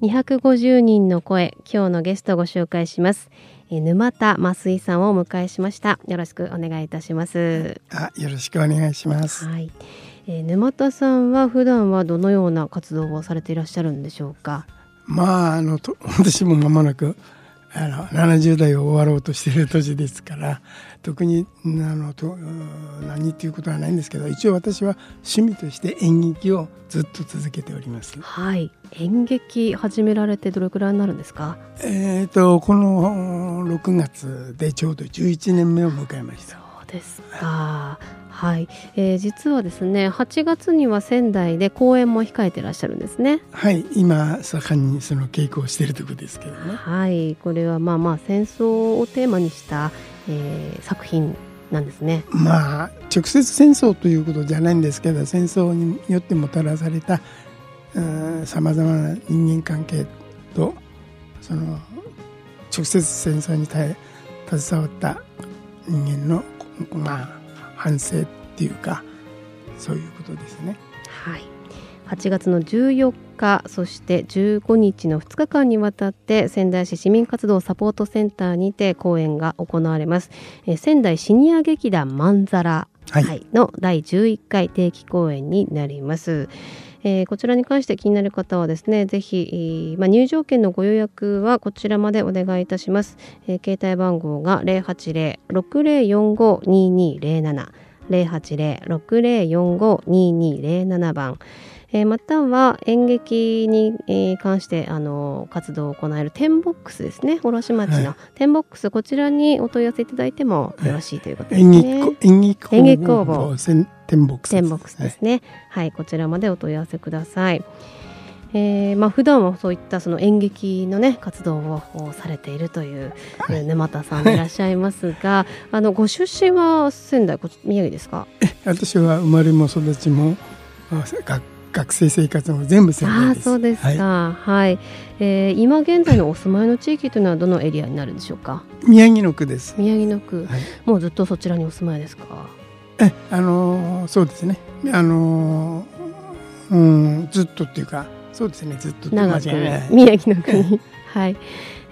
250人の声今日のゲストをご紹介します。沼田増井さんをお迎えしました。よろしくお願いいたします。あよろしくお願いします。はい、えー、沼田さんは普段はどのような活動をされていらっしゃるんでしょうか？まああのと 私も間もなくあの70代を終わろうとしている年ですから特にあのと何っていうことはないんですけど一応私は趣味として演劇をずっと続けております。はい演劇始められてどれくらいになるんですか？えっ、とこの6月でちょうど11年目を迎えました。ですか。はい、えー、実はですね8月には仙台で公演も控えていらっしゃるんですね。はい。今盛んにその稽古をしているところですけどね。はい。これはまあまあ戦争をテーマにした、えー、作品なんですね。まあ直接戦争ということじゃないんですけど戦争によってもたらされたさまざまな人間関係とその直接戦争に携わった人間のまあ反省っていうかそういうことですね。はい。8月の14日そして15日の2日間にわたって仙台市市民活動サポートセンターにて公演が行われます、え仙台シニア劇団まんざら、はい、の第11回定期公演になります。えー、こちらに関して気になる方はですねぜひ、まあ、入場券のご予約はこちらまでお願いいたします、えー、携帯番号が080-6045-2207 080-6045-2207番。えー、または演劇に、えー、関してあの活動を行えるテンボックスですね。卸町の、はい、テンボックスこちらにお問い合わせいただいてもよろしいということですね。演劇演劇工房。テンボックス、テンボックスですね、はい、はい、こちらまでお問い合わせください。えーまあ普段はそういったその演劇のね活動をされているという、はい、沼田さんでいらっしゃいますがあのご出身は仙台宮城ですか？私は生まれも育ちも学学生生活も全部仙台です。あそうですか。はい、はい、えー、今現在のお住まいの地域というのはどのエリアになるんでしょうか？宮城の区です。宮城の区、はい、もうずっとそちらにお住まいですか？え、あのー、そうですね。あのー、うん、ずっとっていうか、そうですね。ずっと長く宮城の区に はい。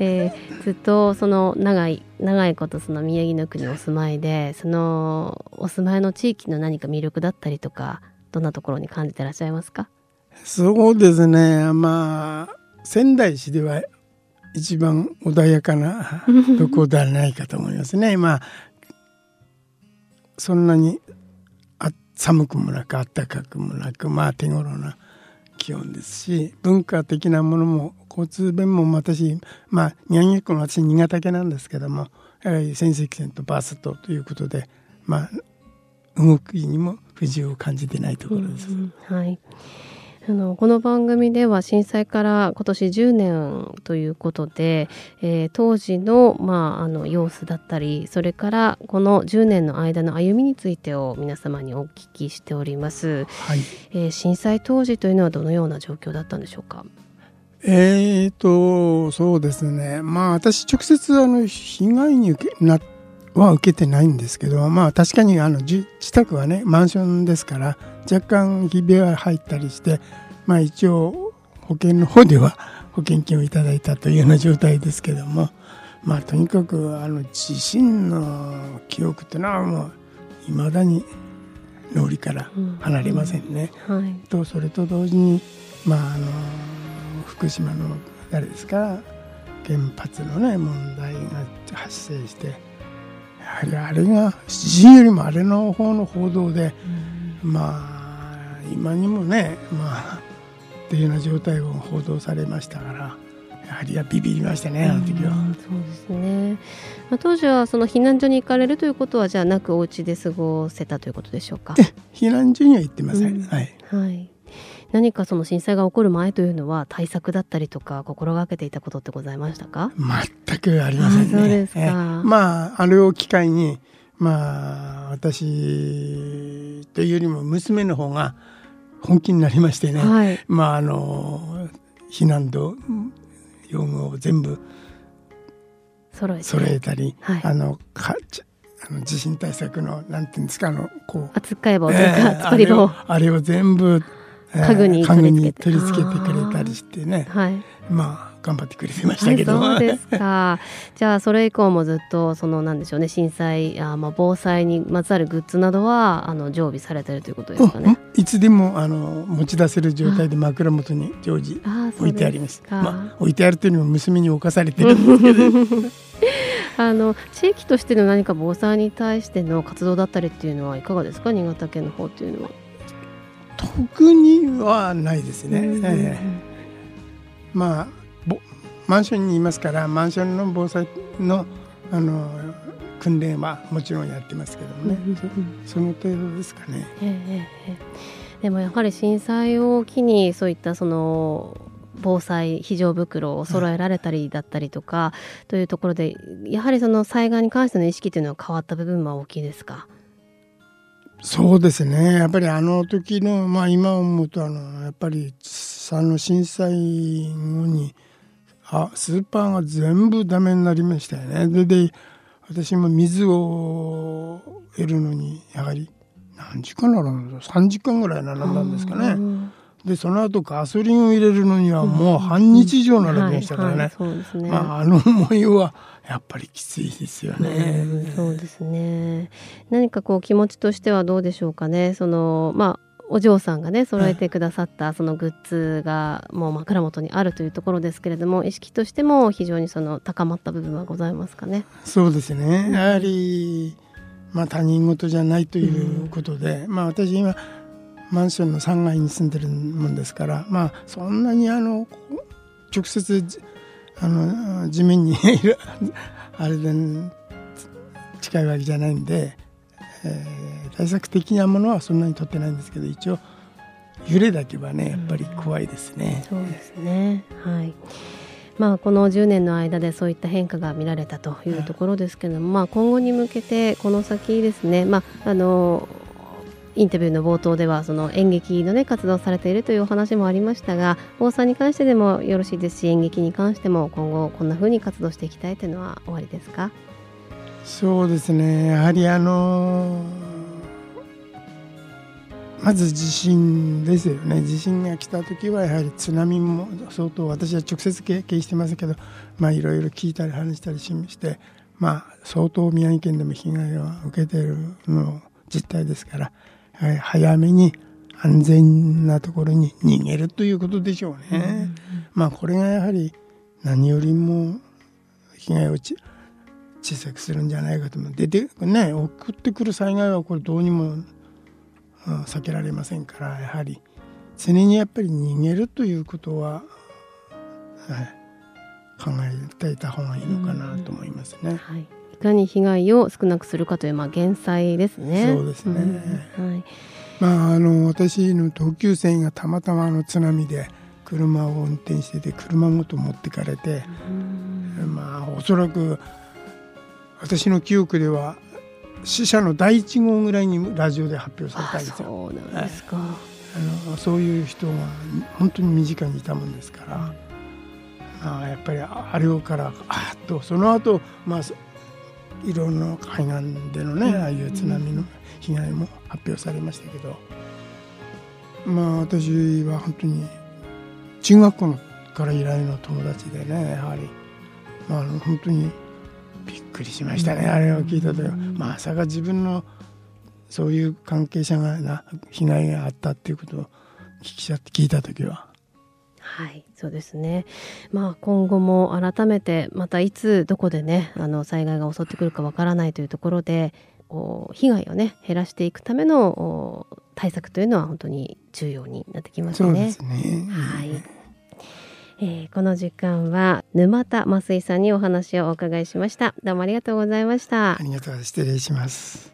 えー、ずっとその長い長いことその宮城の区にお住まいでそのお住まいの地域の何か魅力だったりとかどんなところに感じてらっしゃいますか？そうですね。まあ仙台市では一番穏やかなとこではないかと思いますね。まあそんなにあ寒くもなく暖かくもなくまあ手頃な気温ですし文化的なものも交通便も私まあ宮城県の私新潟県なんですけどもやはり仙石線とバスとということでまあ動きにも不自由を感じてないところです。うんうん、はい。あのこの番組では震災から今年10年ということで、えー、当時の,、まあ、あの様子だったりそれからこの10年の間の歩みについてを皆様にお聞きしております、はい。えー、震災当時というのはどのような状況だったんでしょうか？えーとそうですね。まあ私直接あの被害になっは受けてないんですけど、まあ確かにあの自宅はね、マンションですから、若干ひびは入ったりして、まあ一応保険の方では保険金をいただいたというような状態ですけども、まあとにかくあの地震の記憶っていうのはもう未だに脳裏から離れませんね。うんうんはい、とそれと同時に、まああの福島の誰ですか？原発のね問題が発生して。はりあれが地震よりもあれの方の報道で、うん、まあ今にもねまあっていうような状態を報道されましたからやはりビビりましたねあの時は、そうですね、まあ、当時はその避難所に行かれるということはじゃあなくお家で過ごせたということでしょうか？避難所には行ってません、うん、はい、はい何かその震災が起こる前というのは対策だったりとか心がけていたことってございましたか？全くありませんね。そうですか。まあ、あれを機会に、まあ、私というよりも娘の方が本気になりましてね、はい、まあ、あの、避難と用具を全部揃えたり、はい、あの、かあの地震対策のなんていうんですかあのこう扱い棒というか、えー、あれを全部、えー、家具に取り付けてくれたりしてね、はい、まあ頑張ってくれてましたけど、そうですか。じゃあそれ以降もずっとそのなんでしょうね。震災あ、まあ、防災にまつわるグッズなどはあの常備されているということですかね、いつでもあの持ち出せる状態で枕元に常時置いてあります。まあ、置いてあるというのも娘に置かされてるんですけど。あの地域としての何か防災に対しての活動だったりっていうのはいかがですか？新潟県の方っていうのは。特にはないですね。うんえー、まあマンションにいますからマンションの防災のあの訓練はもちろんやってますけどもね、うん、その程度ですかね。えーえー、でもやはり震災を機にそういったその防災非常袋を揃えられたりだったりとか、というところでやはりその災害に関しての意識というのは変わった部分は大きいですか？そうですね。やっぱりあの時のまあ今思うとあのやっぱりあの震災後にあスーパーが全部ダメになりましたよね。でで私も水を得るのにやはり何時間並んだ3時間ぐらい並んだんですかね。でその後ガソリンを入れるのにはもう半日以上並びましたからね,、まあ、あの思いはやっぱりきついですよね、うん、そうですね。何かこう気持ちとしてはどうでしょうかね。そのまあお嬢さんがね揃えてくださったそのグッズがもう枕元にあるというところですけれども意識としても非常にその高まった部分はございますかね。そうですね。やはり、まあ、他人事じゃないということで、うん、まあ私今マンションの3階に住んでるもんですからまあそんなにあの直接あの地面にい るあれで近いわけじゃないんで、えー、対策的なものはそんなに取ってないんですけど一応揺れだけはねやっぱり怖いですね。うん、そうですねはいまあ、この10年の間でそういった変化が見られたというところですけども、まあ、今後に向けてこの先ですね、まあ、あのインタビューの冒頭ではその演劇の、ね、活動されているというお話もありましたが防災に関してでもよろしいですし演劇に関しても今後こんなふうに活動していきたいというのは終わりですか？そうですね。やはりあのまず地震ですよね。地震が来た時はやはり津波も相当私は直接経験してますけどいろいろ聞いたり話したりしてまあ相当宮城県でも被害を受けているの実態ですから早めに安全なところに逃げるということでしょうね。うん、まあこれがやはり何よりも被害を小さくするんじゃないかと思う。出てね送ってくる災害はこれどうにも避けられませんからやはり常にやっぱり逃げるということは、はい、考えていた方がいいのかなと思いますね。うんはいいかに被害を少なくするかという、まあ、減災ですね。そうですね、うん、はい、まあ、あの私の同級生がたまたまあの津波で車を運転してて車ごと持ってかれて、まあおそらく私の記憶では死者の第一号ぐらいにラジオで発表されたんですよ。そうなんですか、あのそういう人が本当に身近にいたもんですから、あやっぱりあれからあっとその後まあいろんな海岸でのねああいう津波の被害も発表されましたけど。まあ私は本当に中学校から以来の友達でねやはり、まあ、本当にびっくりしましたねあれを聞いた時はまさか自分のそういう関係者がな被害があったっていうことを聞きちゃって聞いた時は。はい、そうですね。まあ今後も改めてまたいつどこでねあの災害が襲ってくるかわからないというところで被害をね減らしていくための対策というのは本当に重要になってきますね。そうですね。はい。えー、この時間は沼田増井さんにお話をお伺いしました。どうもありがとうございました。ありがとう失礼します。